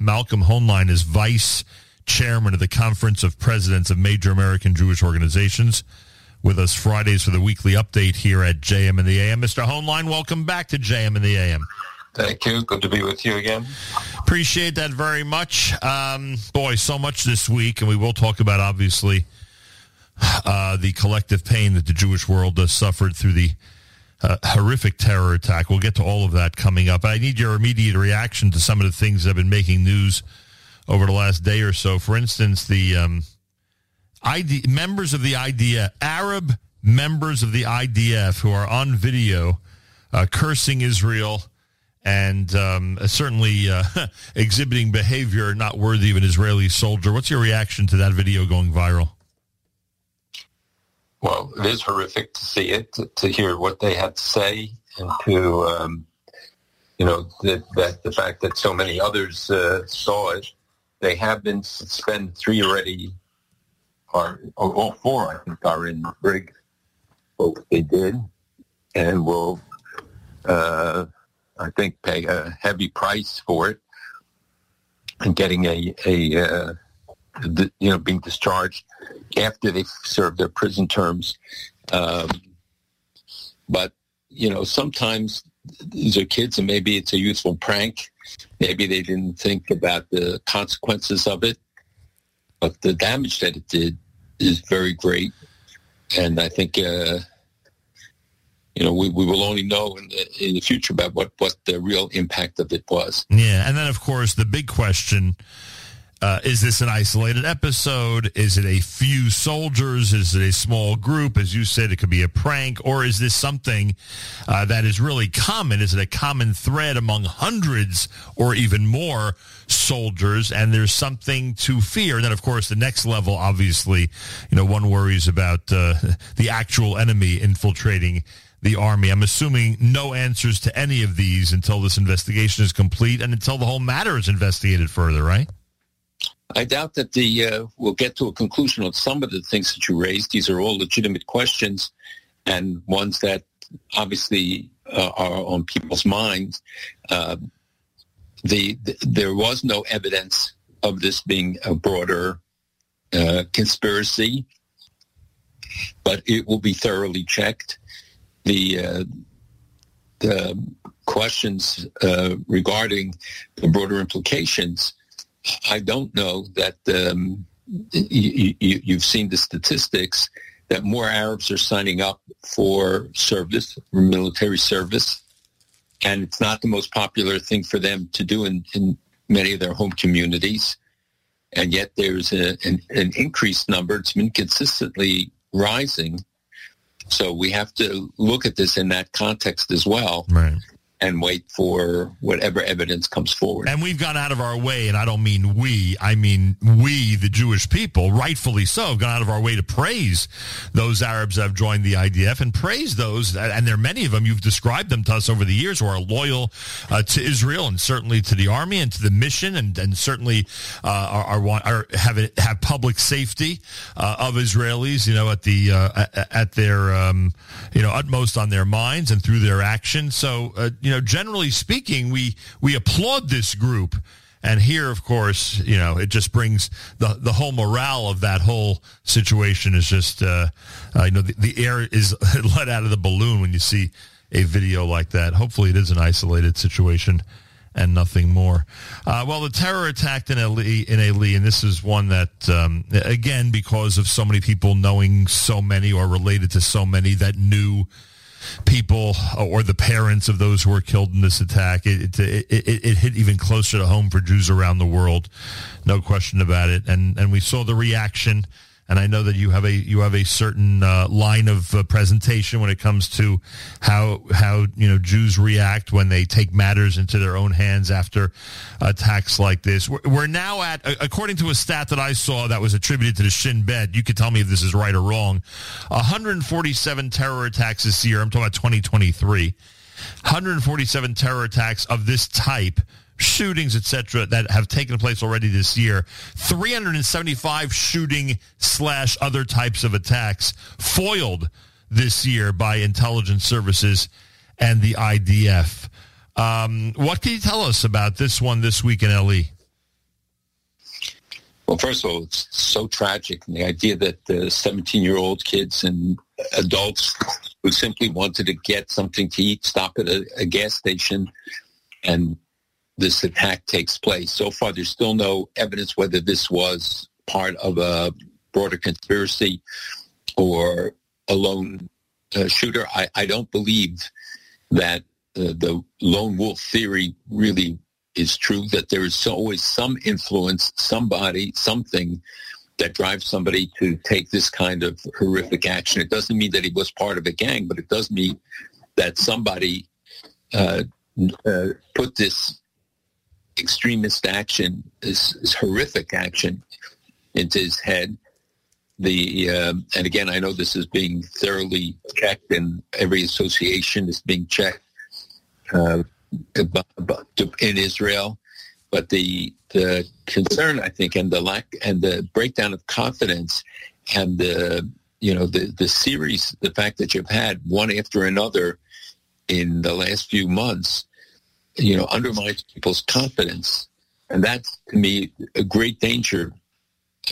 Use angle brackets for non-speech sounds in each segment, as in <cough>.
Malcolm Hoenlein is vice chairman of the Conference of Presidents of Major American Jewish Organizations. With us Fridays for the weekly update here at JM in the AM. Mr. Hoenlein, welcome back to JM in the AM. Thank you. Good to be with you again. Appreciate that very much. Um, boy, so much this week, and we will talk about, obviously, uh, the collective pain that the Jewish world has suffered through the uh, horrific terror attack. We'll get to all of that coming up. I need your immediate reaction to some of the things that have been making news over the last day or so. For instance, the um, ID, members of the IDF, Arab members of the IDF who are on video uh, cursing Israel and um, certainly uh, <laughs> exhibiting behavior not worthy of an Israeli soldier. What's your reaction to that video going viral? Well, it is horrific to see it, to, to hear what they had to say, and to um, you know the, that the fact that so many others uh, saw it. They have been suspended. Three already are, all four I think are in brig. What they did, and will, uh, I think, pay a heavy price for it, and getting a a uh, you know being discharged after they've served their prison terms. Um, but you know, sometimes these are kids, and maybe it's a youthful prank. Maybe they didn't think about the consequences of it, but the damage that it did is very great. And I think, uh, you know, we, we will only know in the, in the future about what, what the real impact of it was. Yeah. And then, of course, the big question uh, is this an isolated episode? Is it a few soldiers? Is it a small group? As you said, it could be a prank. Or is this something uh, that is really common? Is it a common thread among hundreds or even more soldiers? And there's something to fear. And then, of course, the next level, obviously, you know, one worries about uh, <laughs> the actual enemy infiltrating the Army. I'm assuming no answers to any of these until this investigation is complete and until the whole matter is investigated further, right? I doubt that the uh, we'll get to a conclusion on some of the things that you raised. These are all legitimate questions and ones that obviously uh, are on people's minds. Uh, the, the, there was no evidence of this being a broader uh, conspiracy, but it will be thoroughly checked. The uh, the questions uh, regarding the broader implications I don't know that um, you, you, you've seen the statistics that more Arabs are signing up for service, military service, and it's not the most popular thing for them to do in, in many of their home communities. And yet there's a, an, an increased number. It's been consistently rising. So we have to look at this in that context as well. Right and wait for whatever evidence comes forward. And we've gone out of our way, and I don't mean we, I mean we, the Jewish people, rightfully so, have gone out of our way to praise those Arabs that have joined the IDF and praise those, and there are many of them, you've described them to us over the years, who are loyal uh, to Israel and certainly to the army and to the mission, and, and certainly uh, are, are, are, have, have public safety uh, of Israelis, you know, at the uh, at their um, you know utmost on their minds and through their actions. So uh, you know, generally speaking, we we applaud this group. And here, of course, you know, it just brings the the whole morale of that whole situation is just, uh, uh, you know, the, the air is <laughs> let out of the balloon when you see a video like that. Hopefully, it is an isolated situation and nothing more. Uh, well, the terror attack in Eli, in Eli, and this is one that, um, again, because of so many people knowing so many or related to so many that knew people or the parents of those who were killed in this attack. It, it, it, it, hit even closer to home for Jews around the world, no question about it. And and we saw the reaction and I know that you have a you have a certain uh, line of uh, presentation when it comes to how how you know Jews react when they take matters into their own hands after attacks like this. We're, we're now at, according to a stat that I saw that was attributed to the Shin Bet. You could tell me if this is right or wrong. 147 terror attacks this year. I'm talking about 2023. 147 terror attacks of this type shootings, etc., that have taken place already this year. 375 shooting slash other types of attacks foiled this year by intelligence services and the IDF. Um, what can you tell us about this one this week in Eli? Well, first of all, it's so tragic. And the idea that the 17-year-old kids and adults who simply wanted to get something to eat stop at a, a gas station and this attack takes place. So far, there's still no evidence whether this was part of a broader conspiracy or a lone uh, shooter. I, I, don't believe that uh, the lone wolf theory really is true, that there is always some influence, somebody, something that drives somebody to take this kind of horrific action. It doesn't mean that he was part of a gang, but it does mean that somebody uh, uh, put this extremist action, this, this, horrific action, into his head. The uh, and again, I know this is being thoroughly checked, and every association is being checked uh, in Israel. But the the concern, I think, and the lack and the breakdown of confidence, and the you know the the series, the fact that you've had one after another in the last few months you know, undermines people's confidence. And that's, to me, a great danger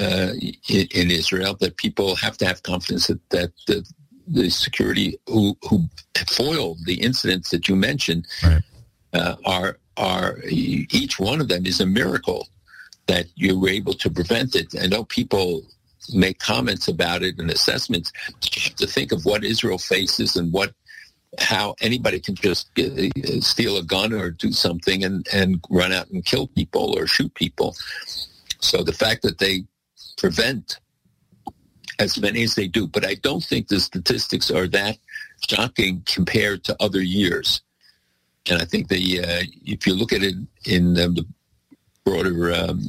uh, in, in, Israel, that people have to have confidence that, that the, the security who, who foiled the incidents that you mentioned right. uh, are, are, each one of them is a miracle that you were able to prevent it. I know people make comments about it and assessments. But you have to think of what Israel faces and what how anybody can just get, steal a gun or do something and, and run out and kill people or shoot people. So the fact that they prevent as many as they do, but I don't think the statistics are that shocking compared to other years. And I think the uh, if you look at it in um, the broader um,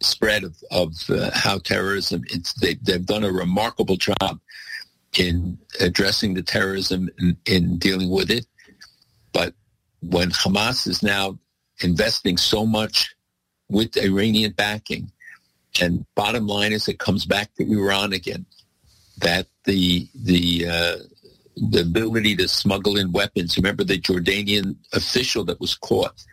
spread of, of uh, how terrorism, they, they've done a remarkable job in addressing the terrorism and in dealing with it. But when Hamas is now investing so much with Iranian backing, and bottom line is it comes back to Iran again, that the the uh, the ability to smuggle in weapons. Remember the Jordanian official that was caught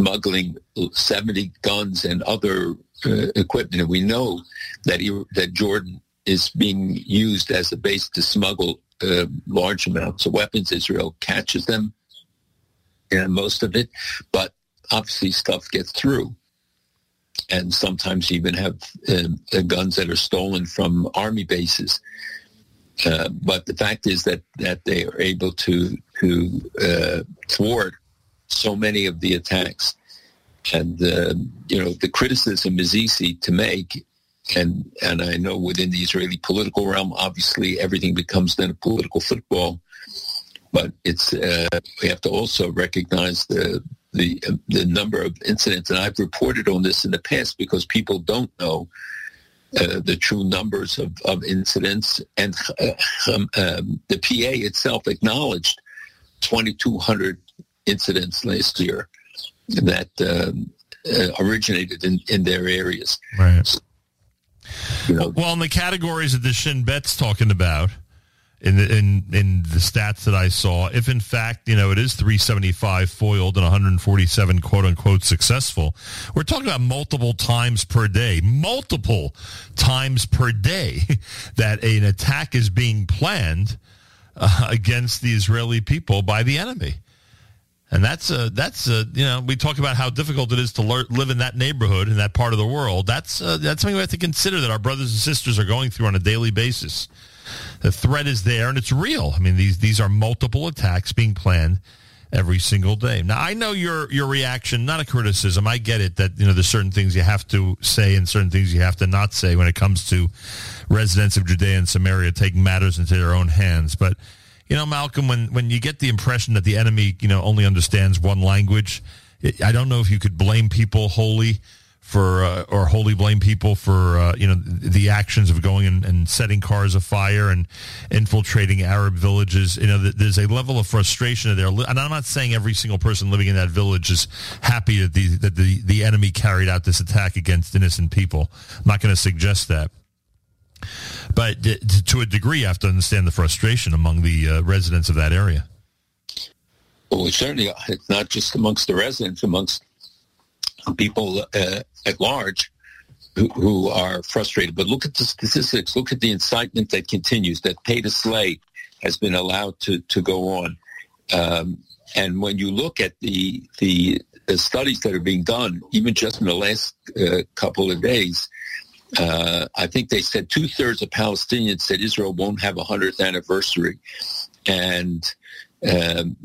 smuggling 70 guns and other uh, equipment. And we know that he, that Jordan is being used as a base to smuggle uh, large amounts of weapons. Israel catches them, and most of it, but obviously stuff gets through. And sometimes you even have uh, guns that are stolen from army bases. Uh, but the fact is that, that they are able to to uh, thwart so many of the attacks. And, uh, you know, the criticism is easy to make and and I know within the Israeli political realm, obviously everything becomes then a political football. But it's uh, we have to also recognize the the the number of incidents, and I've reported on this in the past because people don't know uh, the true numbers of, of incidents, and uh, um, um, the PA itself acknowledged 2,200 incidents last year that um, uh, originated in, in their areas. Right. So you know, well, in the categories that the Shin Bet's talking about, in the in in the stats that I saw, if in fact you know it is 375 foiled and 147 quote unquote successful, we're talking about multiple times per day, multiple times per day <laughs> that an attack is being planned uh, against the Israeli people by the enemy. And that's a, that's a, you know, we talk about how difficult it is to live in that neighborhood in that part of the world. That's uh, that's something we have to consider that our brothers and sisters are going through on a daily basis. The threat is there and it's real. I mean, these these are multiple attacks being planned every single day. Now, I know your your reaction, not a criticism. I get it that you know there's certain things you have to say and certain things you have to not say when it comes to residents of Judea and Samaria taking matters into their own hands, but you know, Malcolm, when, when you get the impression that the enemy, you know, only understands one language, it, I don't know if you could blame people wholly for, uh, or wholly blame people for, uh, you know, the actions of going and, and, setting cars afire and infiltrating Arab villages. You know, there's a level of frustration there. And I'm not saying every single person living in that village is happy that the, that the, the enemy carried out this attack against innocent people. I'm not going to suggest that. But to a degree, you have to understand the frustration among the uh, residents of that area. Well, certainly it's not just amongst the residents, amongst people uh, at large. who, who are frustrated. But look at the statistics. Look at the incitement that continues. That pay to slay has been allowed to to go on. Um, and when you look at the, the, the studies that are being done, even just in the last uh, couple of days, uh, I think they said two thirds of Palestinians said Israel won't have a hundredth anniversary, and um,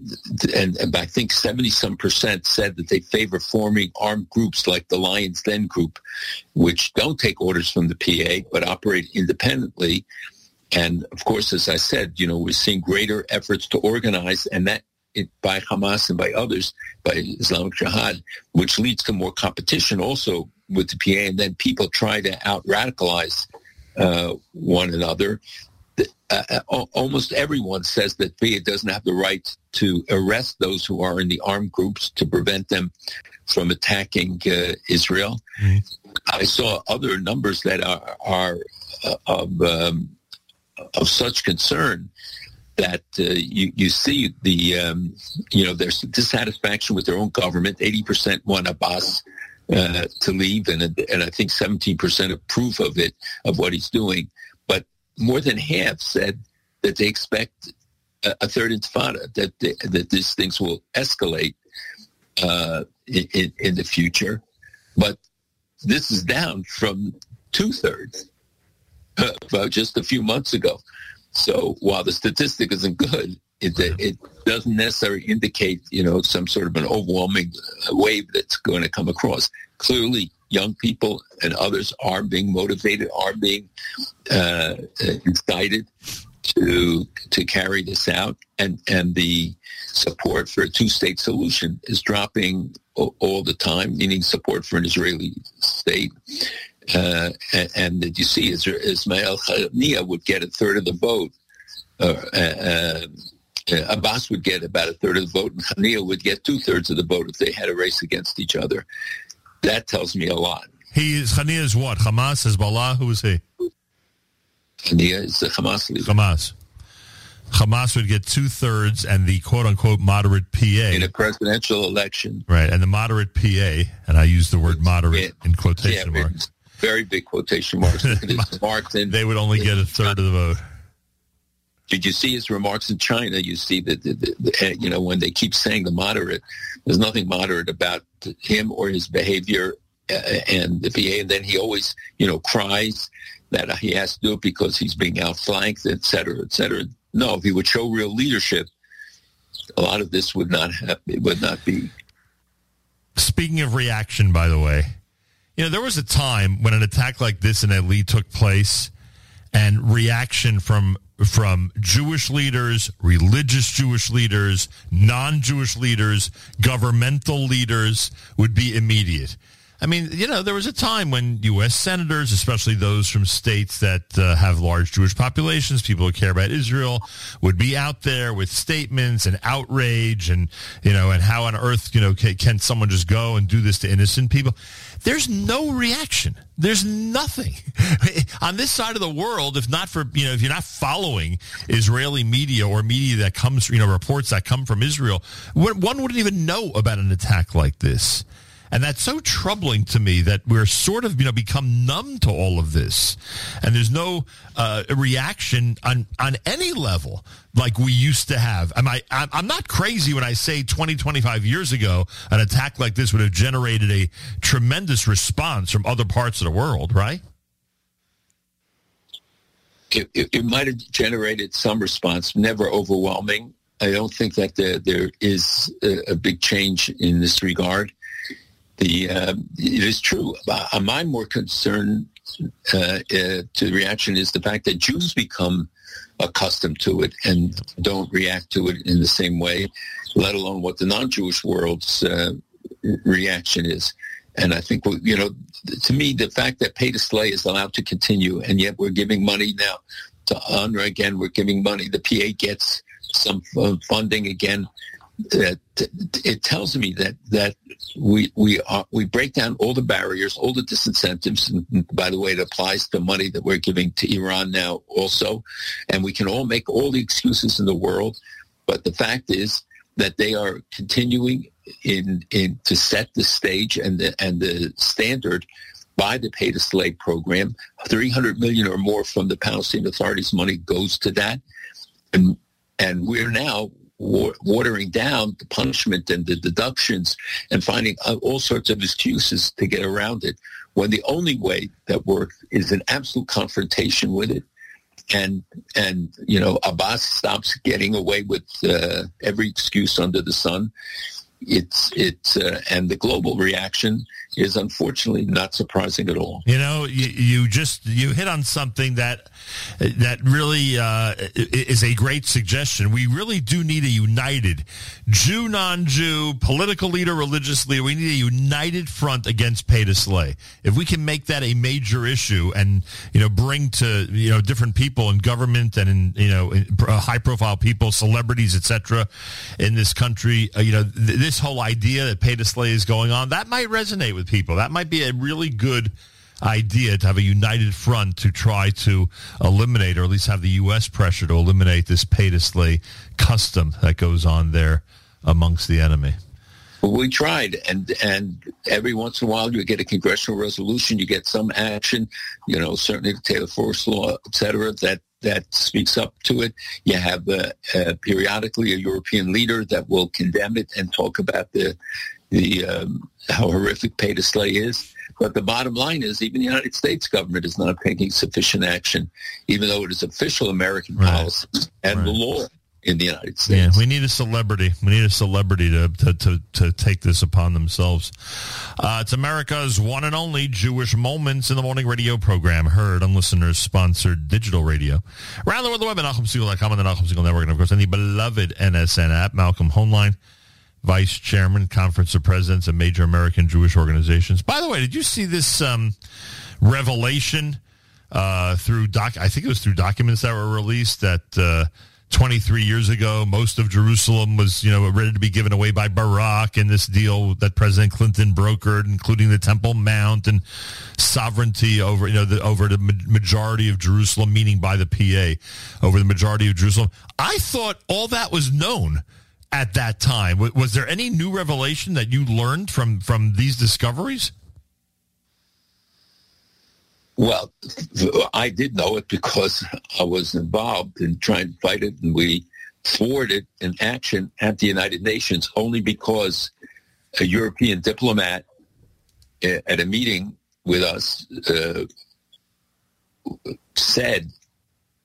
and, and, I think 70 some percent said that they favor forming armed groups like the Lions Den group, which don't take orders from the PA but operate independently. And of course, as I said, you know, we're seeing greater efforts to organize, and that it, by Hamas and by others, by Islamic Jihad, which leads to more competition also with the PA, and then people try to out radicalize uh, one another uh, uh almost everyone says that PA doesn't have the right to arrest those who are in the armed groups to prevent them from attacking uh, Israel. Mm-hmm. I saw other numbers that are, are uh, of, um, of such concern that uh, you, you see the, um, you know, there's dissatisfaction with their own government. 80% want Abbas uh, to leave, and, and I think 17% approve of it, of what he's doing But more than half said that they expect a, a third intifada, that they, that these things will escalate uh, in, in the future. But this is down from two thirds uh, about just a few months ago. So while the statistic isn't good, it, it doesn't necessarily indicate, you know, some sort of an overwhelming wave that's going to come across. Clearly, young people and others are being motivated, are being uh, incited to to carry this out, and and the support for a two-state solution is dropping all the time, meaning support for an Israeli state. Uh, and, and that you see Ismail Haniyeh would get a third of the vote. Uh, uh, uh, Abbas would get about a third of the vote, and Haniyeh would get two thirds of the vote if they had a race against each other. That tells me a lot. He is Haniyeh is what? Hamas, Hezbollah? Who is he? Haniyeh is the Hamas leader. Hamas. Hamas would get two thirds, and the quote unquote moderate PA in a presidential election, right? And the moderate PA, and I use the word moderate yeah, in quotation yeah, marks, very big quotation marks. <laughs> Martin, they would only get a third of the vote. Did you see his remarks in China? You see that, the, you know, when they keep saying the moderate, there's nothing moderate about him or his behavior uh, and the PA. And then he always, you know, cries that he has to do it because he's being outflanked, et cetera, et cetera. No, if he would show real leadership, a lot of this would not have, it would not be. Speaking of reaction, by the way, you know, there was a time when an attack like this in Eli took place and reaction from from Jewish leaders, religious Jewish leaders, non-Jewish leaders, governmental leaders would be immediate. I mean, you know, there was a time when U.S. senators, especially those from states that uh, have large Jewish populations, people who care about Israel, would be out there with statements and outrage and, you know, and how on earth, you know, can, can someone just go and do this to innocent people? There's no reaction. There's nothing <laughs> on this side of the world. If not for you know, if you're not following Israeli media or media that comes, you know, reports that come from Israel, one wouldn't even know about an attack like this. And that's so troubling to me that we're sort of, you know, become numb to all of this. And there's no uh, reaction on, on any level like we used to have. Am I, I'm not crazy when I say 20, 25 years ago, an attack like this would have generated a tremendous response from other parts of the world, right? It, it, it might have generated some response, never overwhelming. I don't think that there, there is a, a big change in this regard the uh, it is true. Uh, my more concern uh, uh, to the reaction is the fact that Jews become accustomed to it and don't react to it in the same way, let alone what the non-Jewish world's uh, reaction is. And I think, you know, to me, the fact that pay to slay is allowed to continue, and yet we're giving money now to UNRWA again. We're giving money. The PA gets some funding again that it tells me that that we we are, we break down all the barriers, all the disincentives. And by the way, it applies to money that we're giving to Iran now also, and we can all make all the excuses in the world, but the fact is that they are continuing in in to set the stage and the and the standard by the pay to slay program. 300 million or more from the Palestinian Authority's money goes to that. And, and we're now watering down the punishment and the deductions and finding uh, all sorts of excuses to get around it when the only way that works is an absolute confrontation with it and and you know Abbas stops getting away with uh, every excuse under the sun it's it's uh, and the global reaction is unfortunately not surprising at all. You know, you, you just you hit on something that that really uh, is a great suggestion. We really do need a united Jew, non-Jew, political leader, religious leader. We need a united front against pay to slay. If we can make that a major issue and you know bring to you know different people in government and in you know uh, high-profile people, celebrities, etc., in this country, uh, you know th- this whole idea that pay to slay is going on, that might resonate with people. That might be a really good idea to have a united front to try to eliminate, or at least have the U.S. pressure to eliminate this pay to slay custom that goes on there amongst the enemy. We tried, and and every once in a while you get a congressional resolution, you get some action, you know, certainly the Taylor Force Law, et cetera, that that speaks up to it. You have uh, uh, periodically a European leader that will condemn it and talk about the the um, how horrific pay to slay is. But the bottom line is, even the United States government is not taking sufficient action, even though it is official American right. policy and right. the law in the United States. Yeah, we need a celebrity. We need a celebrity to to to, to take this upon themselves. Uh, it's America's one and only Jewish Moments in the Morning radio program, heard on listeners sponsored digital radio. Around the world, the web at NachumSegal.com and the Nachum Segal Network, and of course, on the beloved NSN app. Malcolm Hoenlein, Vice Chairman, Conference of Presidents of Major American Jewish Organizations. By the way, did you see this um, revelation uh, through doc? I think it was through documents that were released that. Uh, 23 years ago, most of Jerusalem was, you know, ready to be given away by Barak and this deal that President Clinton brokered, including the Temple Mount and sovereignty over, you know, the, over the majority of Jerusalem, meaning by the PA, over the majority of Jerusalem. I thought all that was known at that time. Was there any new revelation that you learned from from these discoveries? Well, I did know it because I was involved in trying to fight it, and we thwarted an action at the United Nations only because a European diplomat at a meeting with us uh, said,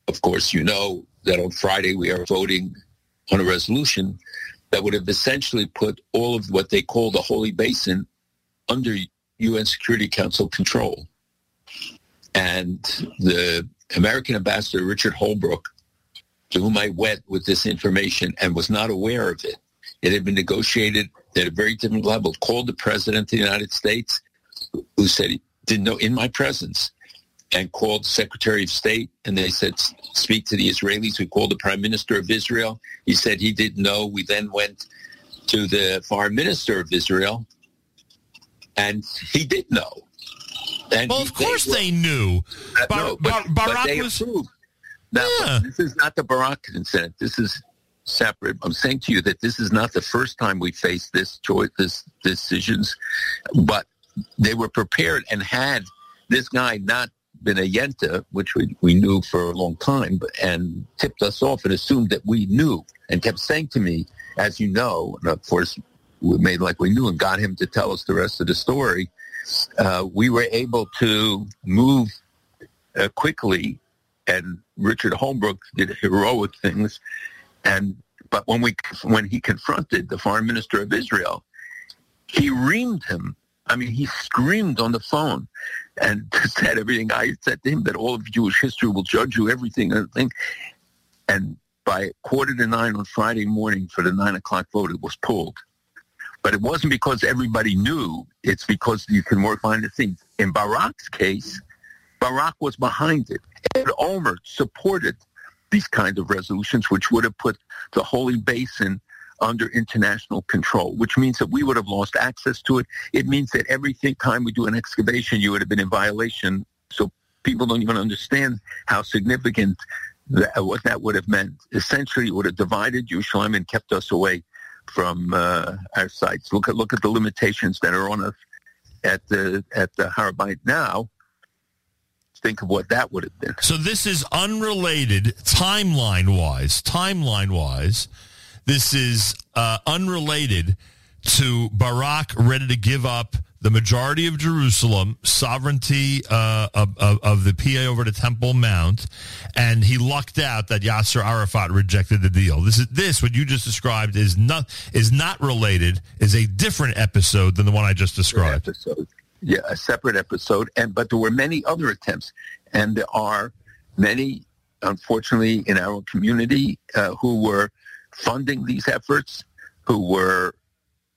of course, you know that on Friday we are voting on a resolution that would have essentially put all of what they call the Holy Basin under UN Security Council control. And the American ambassador, Richard Holbrooke, to whom I went with this information and was not aware of it, it had been negotiated at a very different level, called the President of the United States, who said he didn't know in my presence, and called Secretary of State, and they said, speak to the Israelis. We called the Prime Minister of Israel. He said he didn't know. We then went to the Foreign Minister of Israel, and he did know. And well, of course they, they knew. Uh, Bar- no, but, Bar- Barak but was. Approved. Now, yeah. this is not the Barak incident. This is separate. I'm saying to you that this is not the first time we faced this choice, this decisions, but they were prepared and had this guy not been a Yenta, which we, we knew for a long time, but, and tipped us off and assumed that we knew and kept saying to me, as you know, and of course we made like we knew and got him to tell us the rest of the story uh, we were able to move uh, quickly, and Richard Holbrooke did heroic things. And but when we when he confronted the foreign minister of Israel, he reamed him. I mean, he screamed on the phone and <laughs> said everything I said to him that all of Jewish history will judge you, everything, everything. And by quarter to nine on Friday morning for the nine o'clock vote, it was pulled. But it wasn't because everybody knew. It's because you can work behind the scenes. In Barak's case, Barak was behind it. Ehud Olmert supported these kinds of resolutions, which would have put the Holy Basin under international control, which means that we would have lost access to it. It means that every time we do an excavation, you would have been in violation. So people don't even understand how significant that, what that would have meant. Essentially, it would have divided Yerushalayim and kept us away from uh, our sites. Look at look at the limitations that are on us at the at the Har HaBayit now, think of what that would have been. So this is unrelated timeline wise. Timeline wise, this is uh, unrelated to Barak ready to give up the majority of Jerusalem, sovereignty uh, of, of, of, the PA over the Temple Mount, and he lucked out that Yasser Arafat rejected the deal. This is this what you just described is not is not related. Is a different episode than the one I just described. Episode. Yeah, a separate episode, and but there were many other attempts, and there are many, unfortunately, in our community uh, who were funding these efforts, who were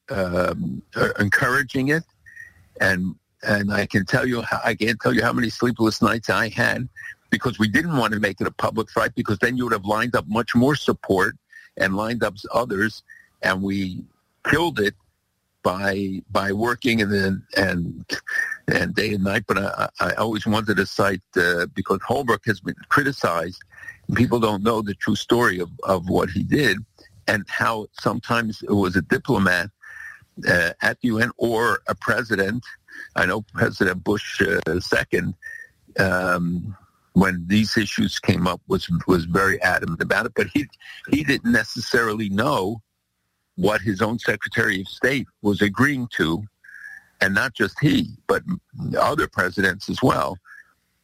um, uh, encouraging it, and and I can tell you how, I can't tell you how many sleepless nights I had because we didn't want to make it a public fight because then you would have lined up much more support and lined up others, and we killed it by by working and then and and day and night. But I, I always wanted to cite uh, because Holbrooke has been criticized. People don't know the true story of, of what he did and how sometimes it was a diplomat uh, at the UN or a president. I know President Bush uh, second, um, when these issues came up, was was very adamant about it. But he he didn't necessarily know what his own Secretary of State was agreeing to, and not just he, but other presidents as well.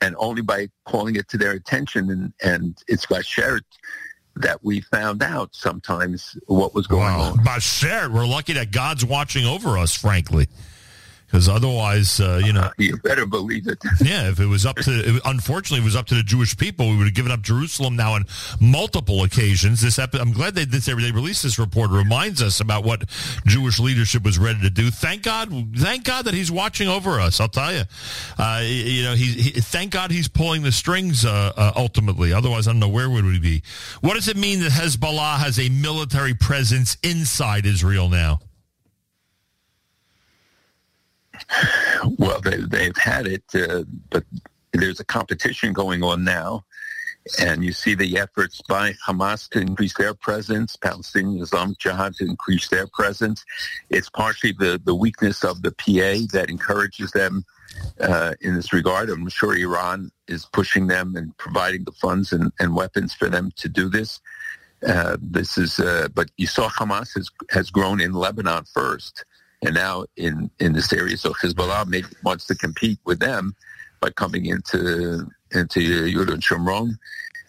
And only by calling it to their attention and, and it's Bashert that we found out sometimes what was going wow. on. Bashert, we're lucky that God's watching over us, frankly because otherwise, uh, you know, uh, <laughs> you better believe it. <laughs> yeah, if it was up to, unfortunately, it was up to the Jewish people, we would have given up Jerusalem now on multiple occasions. This, epi- I'm glad they this they released this report. reminds us about what Jewish leadership was ready to do. Thank God, thank God that He's watching over us. I'll tell you, uh, you know, he, he, thank God He's pulling the strings uh, uh, ultimately. Otherwise, I don't know where would we be. What does it mean that Hezbollah has a military presence inside Israel now? <laughs> Well, they, they've had it, uh, but there's a competition going on now. And you see the efforts by Hamas to increase their presence, Palestinian Islamic Jihad to increase their presence. It's partially the, the weakness of the PA that encourages them uh, in this regard. I'm sure Iran is pushing them and providing the funds and, and weapons for them to do this. Uh, this is, uh, but you saw Hamas has, has grown in Lebanon first and now in, in this area. So Hezbollah maybe wants to compete with them by coming into into Yehuda and Shomron.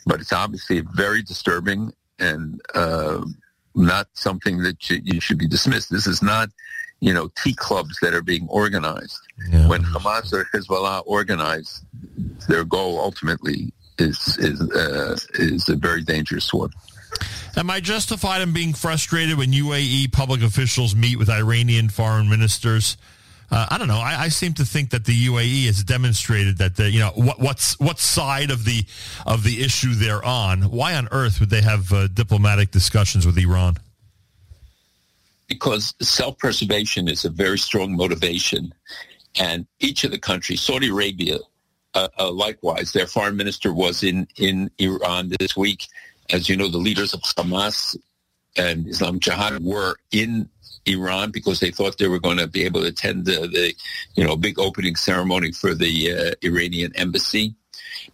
But it's obviously very disturbing and uh, not something that you, you, should be dismissed. This is not, you know, tea clubs that are being organized. Yeah. When Hamas or Hezbollah organize, their goal ultimately is is uh, is a very dangerous one. Am I justified in being frustrated when UAE public officials meet with Iranian foreign ministers? Uh, I don't know. I, I, seem to think that the UAE has demonstrated that the, you know what, what's what side of the of the issue they're on. Why on earth would they have uh, diplomatic discussions with Iran? Because self-preservation is a very strong motivation, and each of the countries, Saudi Arabia, uh, uh likewise, their foreign minister was in in Iran this week as you know, the leaders of Hamas and Islam Jihad were in Iran because they thought they were going to be able to attend the, the you know, big opening ceremony for the uh, Iranian embassy.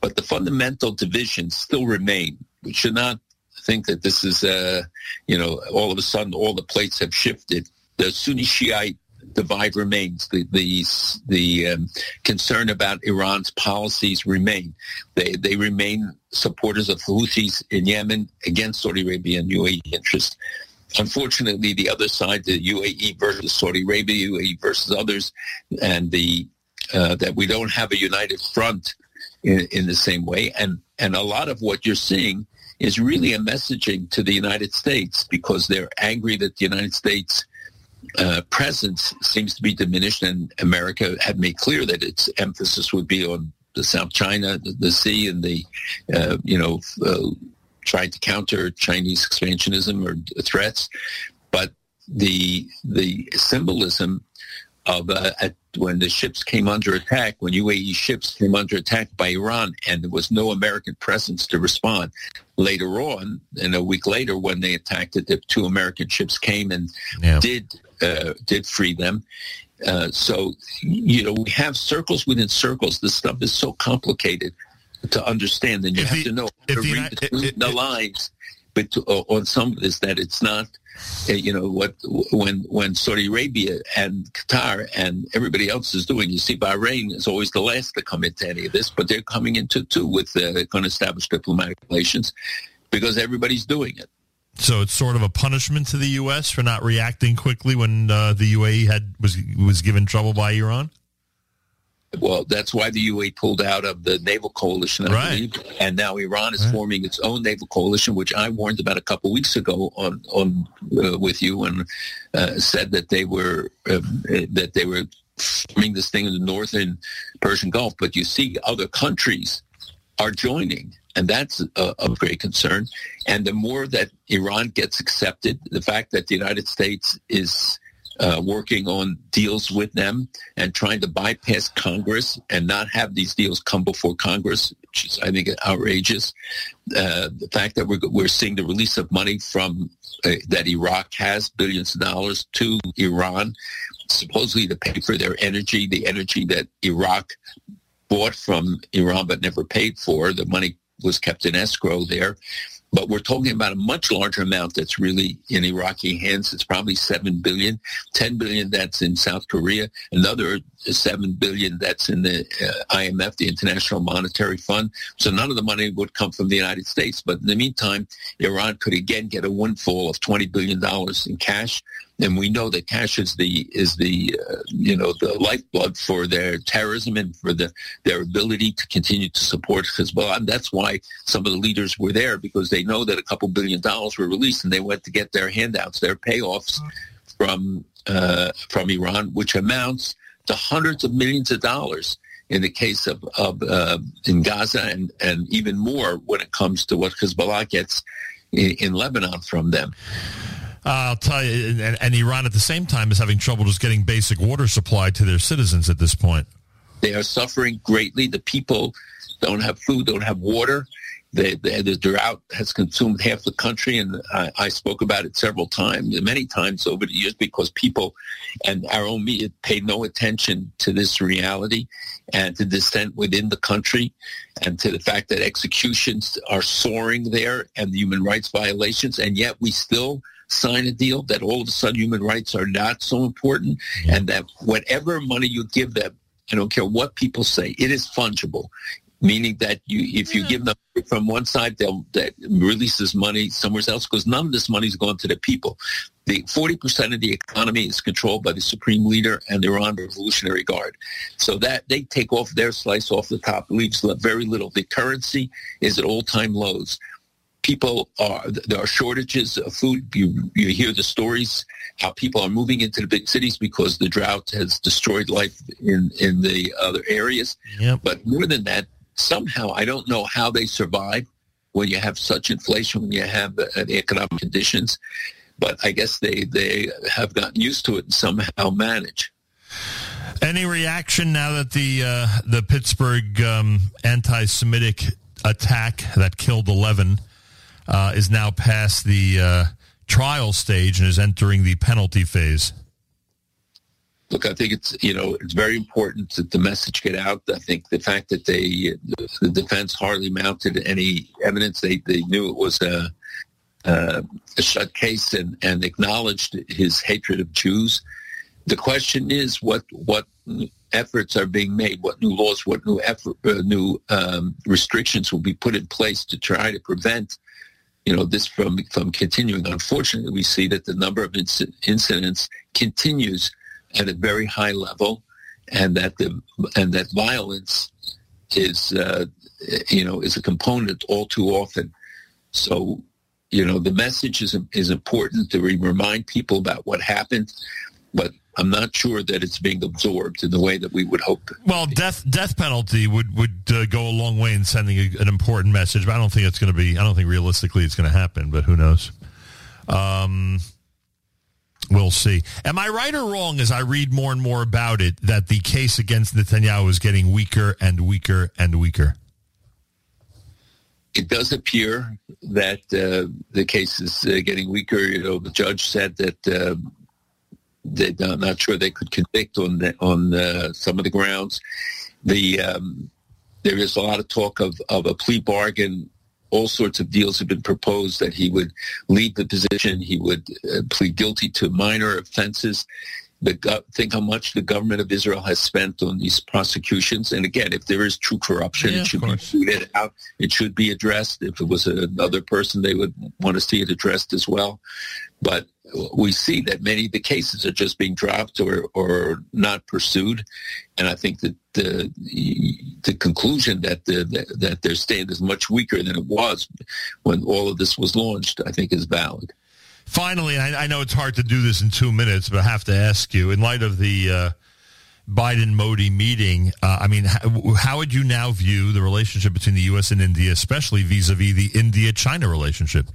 But the fundamental divisions still remain. We should not think that this is, uh, you know, all of a sudden all the plates have shifted. The Sunni Shiite divide remains. The the, the um, concern about Iran's policies remain. They they remain supporters of Houthis in Yemen against Saudi Arabia and UAE interests. Unfortunately, the other side, the UAE versus Saudi Arabia, UAE versus others, and the uh, that we don't have a united front in, in the same way. And and a lot of what you're seeing is really a messaging to the United States because they're angry that the United States uh, presence seems to be diminished, and America had made clear that its emphasis would be on the South China, the, the Sea, and the, uh, you know, uh, trying to counter Chinese expansionism or threats. But the the symbolism of uh, at, when the ships came under attack, when UAE ships came under attack by Iran, and there was no American presence to respond. Later on, and a week later, when they attacked it, the two American ships came and yeah. did uh, did free them. Uh, so, you know, we have circles within circles. This stuff is so complicated to understand, and you if have the, to know to read between it, it, the lines but to, uh, on some of this that it's not uh, you know what when when Saudi Arabia and Qatar and everybody else is doing. You see, Bahrain is always the last to come into any of this, but they're coming into too with uh, going to establish diplomatic relations because everybody's doing it. So it's sort of a punishment to the U.S. for not reacting quickly when uh, the UAE had was was given trouble by Iran. Well, that's why the UAE pulled out of the naval coalition, I right. believe, and now Iran is right. forming its own naval coalition, which I warned about a couple of weeks ago on on uh, with you, and uh, said that they were um, that they were forming this thing in the northern Persian Gulf. But you see, other countries are joining, and that's a, of great concern. And the more that Iran gets accepted, the fact that the United States is uh, working on deals with them and trying to bypass Congress and not have these deals come before Congress, which is, I think, outrageous. Uh, the fact that we're, we're seeing the release of money from uh, that Iraq has, billions of dollars, to Iran, supposedly to pay for their energy, the energy that Iraq bought from Iran but never paid for. The money was kept in escrow there. But we're talking about a much larger amount that's really in Iraqi hands. It's probably 7 billion, 10 billion that's in South Korea, another 7 billion that's in the uh, IMF, the International Monetary Fund. So none of the money would come from the United States. But in the meantime, Iran could again get a windfall of $20 billion in cash and we know that cash is the is the uh, you know the lifeblood for their terrorism and for the their ability to continue to support Hezbollah. And that's why some of the leaders were there because they know that a couple billion dollars were released and they went to get their handouts, their payoffs from uh, from Iran, which amounts to hundreds of millions of dollars in the case of, of uh, in Gaza and, and even more when it comes to what Hezbollah gets in, in Lebanon from them. I'll tell you, and, and, Iran at the same time is having trouble just getting basic water supply to their citizens at this point. They are suffering greatly. The people don't have food, don't have water. The, the, drought has consumed half the country, and I, I, spoke about it several times, many times over the years, because people and our own media pay no attention to this reality and to dissent within the country and to the fact that executions are soaring there and the human rights violations, and yet we still – sign a deal that all of a sudden human rights are not so important yeah. and that whatever money you give them, I don't care what people say, it is fungible. Meaning that you, if you yeah. give them from one side, they'll that releases money somewhere else because none of this money is going to the people. The 40% of the economy is controlled by the supreme leader and the Iran Revolutionary Guard. So that they take off their slice off the top, leaves very little. The currency is at all-time lows people are there are shortages of food. You you hear the stories how people are moving into the big cities because the drought has destroyed life in in the other areas. Yep. But more than that, somehow I don't know how they survive when you have such inflation, when you have uh, the economic conditions. But I guess they they have gotten used to it and somehow manage. Any reaction now that the uh, the Pittsburgh um, anti-Semitic attack that killed eleven uh, is now past the uh, trial stage and is entering the penalty phase? Look, I think it's you know it's very important that the message get out. I think the fact that they the defense hardly mounted any evidence, they they knew it was a a, shut case and and acknowledged his hatred of Jews. The question is what what efforts are being made, what new laws, what new effort, uh, new um, restrictions will be put in place to try to prevent you know, this from, from continuing. Unfortunately, we see that the number of inc- incidents continues at a very high level and that the, and that violence is, uh, you know, is a component all too often. So, you know, the message is, is important to remind people about what happened, but I'm not sure that it's being absorbed in the way that we would hope. Well, death death penalty would would uh, go a long way in sending a, an important message, but I don't think it's going to be. I don't think realistically it's going to happen, but who knows? Um, we'll see. Am I right or wrong as I read more and more about it that the case against Netanyahu is getting weaker and weaker and weaker? It does appear that uh, the case is uh, getting weaker. You know, the judge said that uh, they're not sure they could convict on the, on the, some of the grounds. The um, there is a lot of talk of, of a plea bargain. All sorts of deals have been proposed that he would leave the position. He would uh, plead guilty to minor offenses the think how much the government of Israel has spent on these prosecutions. And again, if there is true corruption, yeah, it should be tweeted out. It should be addressed. If it was another person, they would want to see it addressed as well. But we see that many of the cases are just being dropped or, or not pursued. And I think that the, the conclusion that the, that their stand is much weaker than it was when all of this was launched, I think is valid. Finally, I, I, know it's hard to do this in two minutes, but I have to ask you, in light of the uh, Biden Modi meeting, uh, I mean, how, how, would you now view the relationship between the U.S. and India, especially vis-a-vis the India-China relationship?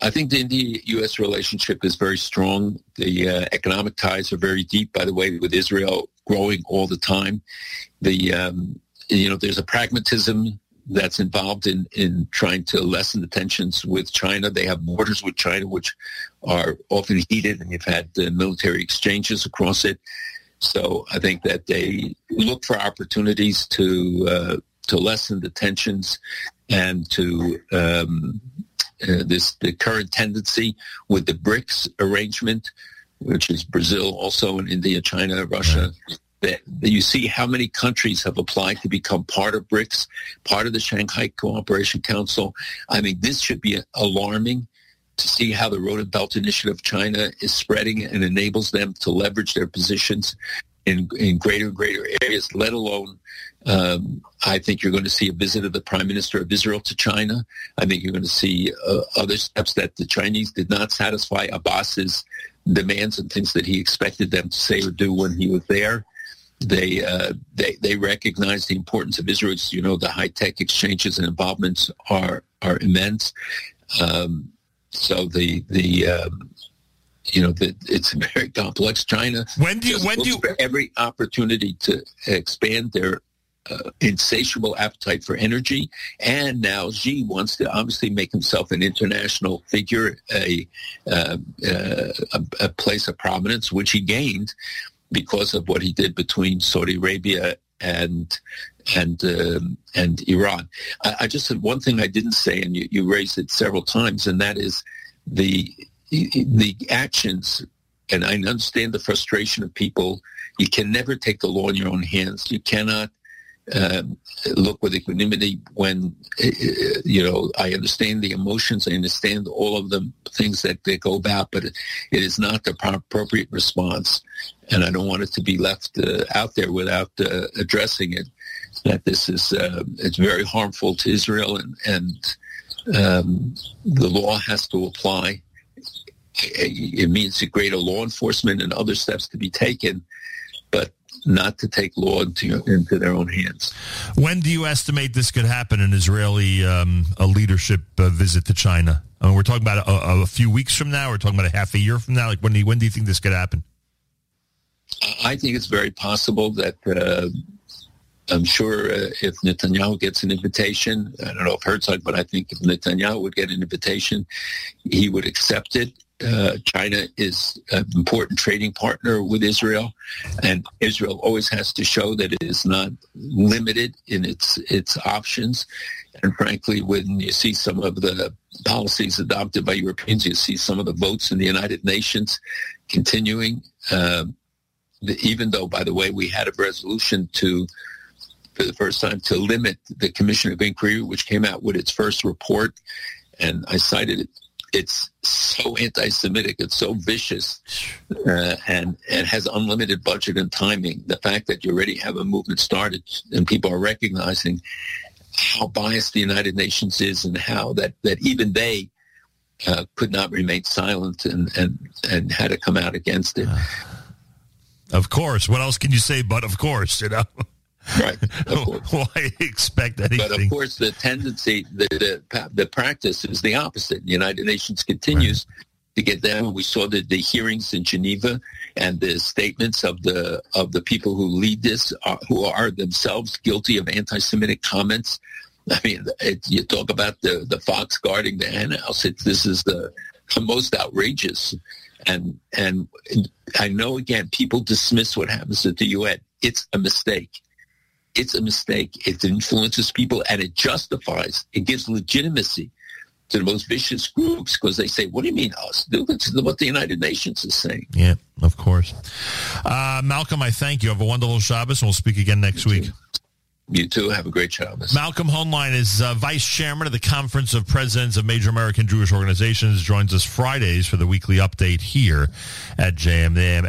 I think the India-U.S. relationship is very strong. The uh, economic ties are very deep, by the way, with Israel growing all the time. The um, you know, there's a pragmatism that's involved in, in trying to lessen the tensions with China. They have borders with China, which are often heated, and you've had uh, military exchanges across it. So I think that they look for opportunities to uh, to lessen the tensions and to um, uh, this the current tendency with the BRICS arrangement, which is Brazil, also in India, China, Russia, right that you see how many countries have applied to become part of BRICS, part of the Shanghai Cooperation Council. I mean, this should be alarming to see how the Road and Belt Initiative of China is spreading and enables them to leverage their positions in, in greater and greater areas, let alone um, I think you're going to see a visit of the Prime Minister of Israel to China. I think you're going to see uh, other steps that the Chinese did not satisfy Abbas's demands and things that he expected them to say or do when he was there. They, uh, they they recognize the importance of Israel. You know, the high tech exchanges and involvements are are immense. Um, so the the um, you know that it's very complex. China when do you when do you every opportunity to expand their uh, insatiable appetite for energy, and now Xi wants to obviously make himself an international figure, a, uh, uh, a, a place of prominence, which he gained because of what he did between Saudi Arabia and and um, and Iran. I, I, just said one thing I didn't say, and you, you raised it several times, and that is the the actions. And I understand the frustration of people. You can never take the law in your own hands. You cannot um, look with equanimity when, uh, you know, I understand the emotions. I understand all of the things that they go about, but it, it is not the appropriate response. And I don't want it to be left uh, out there without uh, addressing it. That this is, uh, it's very harmful to Israel and, and um, the law has to apply. It means a greater law enforcement and other steps to be taken. But not to take law into, into their own hands. When do you estimate this could happen? An Israeli um, a leadership uh, visit to China. I mean, we're talking about a, a, few weeks from now. We're talking about a half a year from now. Like when do you, when do you think this could happen? I think it's very possible that. Uh, I'm sure uh, if Netanyahu gets an invitation, I don't know if Herzog, but I think if Netanyahu would get an invitation, he would accept it uh, China is an important trading partner with Israel, and Israel always has to show that it is not limited in its its options. And frankly, when you see some of the policies adopted by Europeans, you see some of the votes in the United Nations continuing. Uh, even though, by the way, we had a resolution to, for the first time, to limit the Commission of Inquiry, which came out with its first report, and I cited it it's so anti-Semitic, it's so vicious, uh, and and has unlimited budget and timing. The fact that you already have a movement started and people are recognizing how biased the United Nations is and how that that even they uh, could not remain silent and and and had to come out against it. Of course. What else can you say? But of course, you know. <laughs> Right. <laughs> Why expect anything? But of course, the tendency, the, the, the practice is the opposite. The United Nations continues right. to get them. We saw the, the hearings in Geneva and the statements of the of the people who lead this, are, who are themselves guilty of anti-Semitic comments. I mean, it, you talk about the the fox guarding the henhouse. It, this is the, the most outrageous And and I know again, people dismiss what happens at the UN. It's a mistake. It's a mistake. It influences people and it justifies, it gives legitimacy to the most vicious groups because they say, what do you mean us? Look at what the United Nations is saying. Yeah, of course. Uh, Malcolm, I thank you. Have a wonderful Shabbos, and we'll speak again next You week. too. You too. Have a great Shabbos. Malcolm Hoenlein is uh, vice chairman of the Conference of Presidents of Major American Jewish Organizations. Joins us Fridays for the weekly update here at JMM.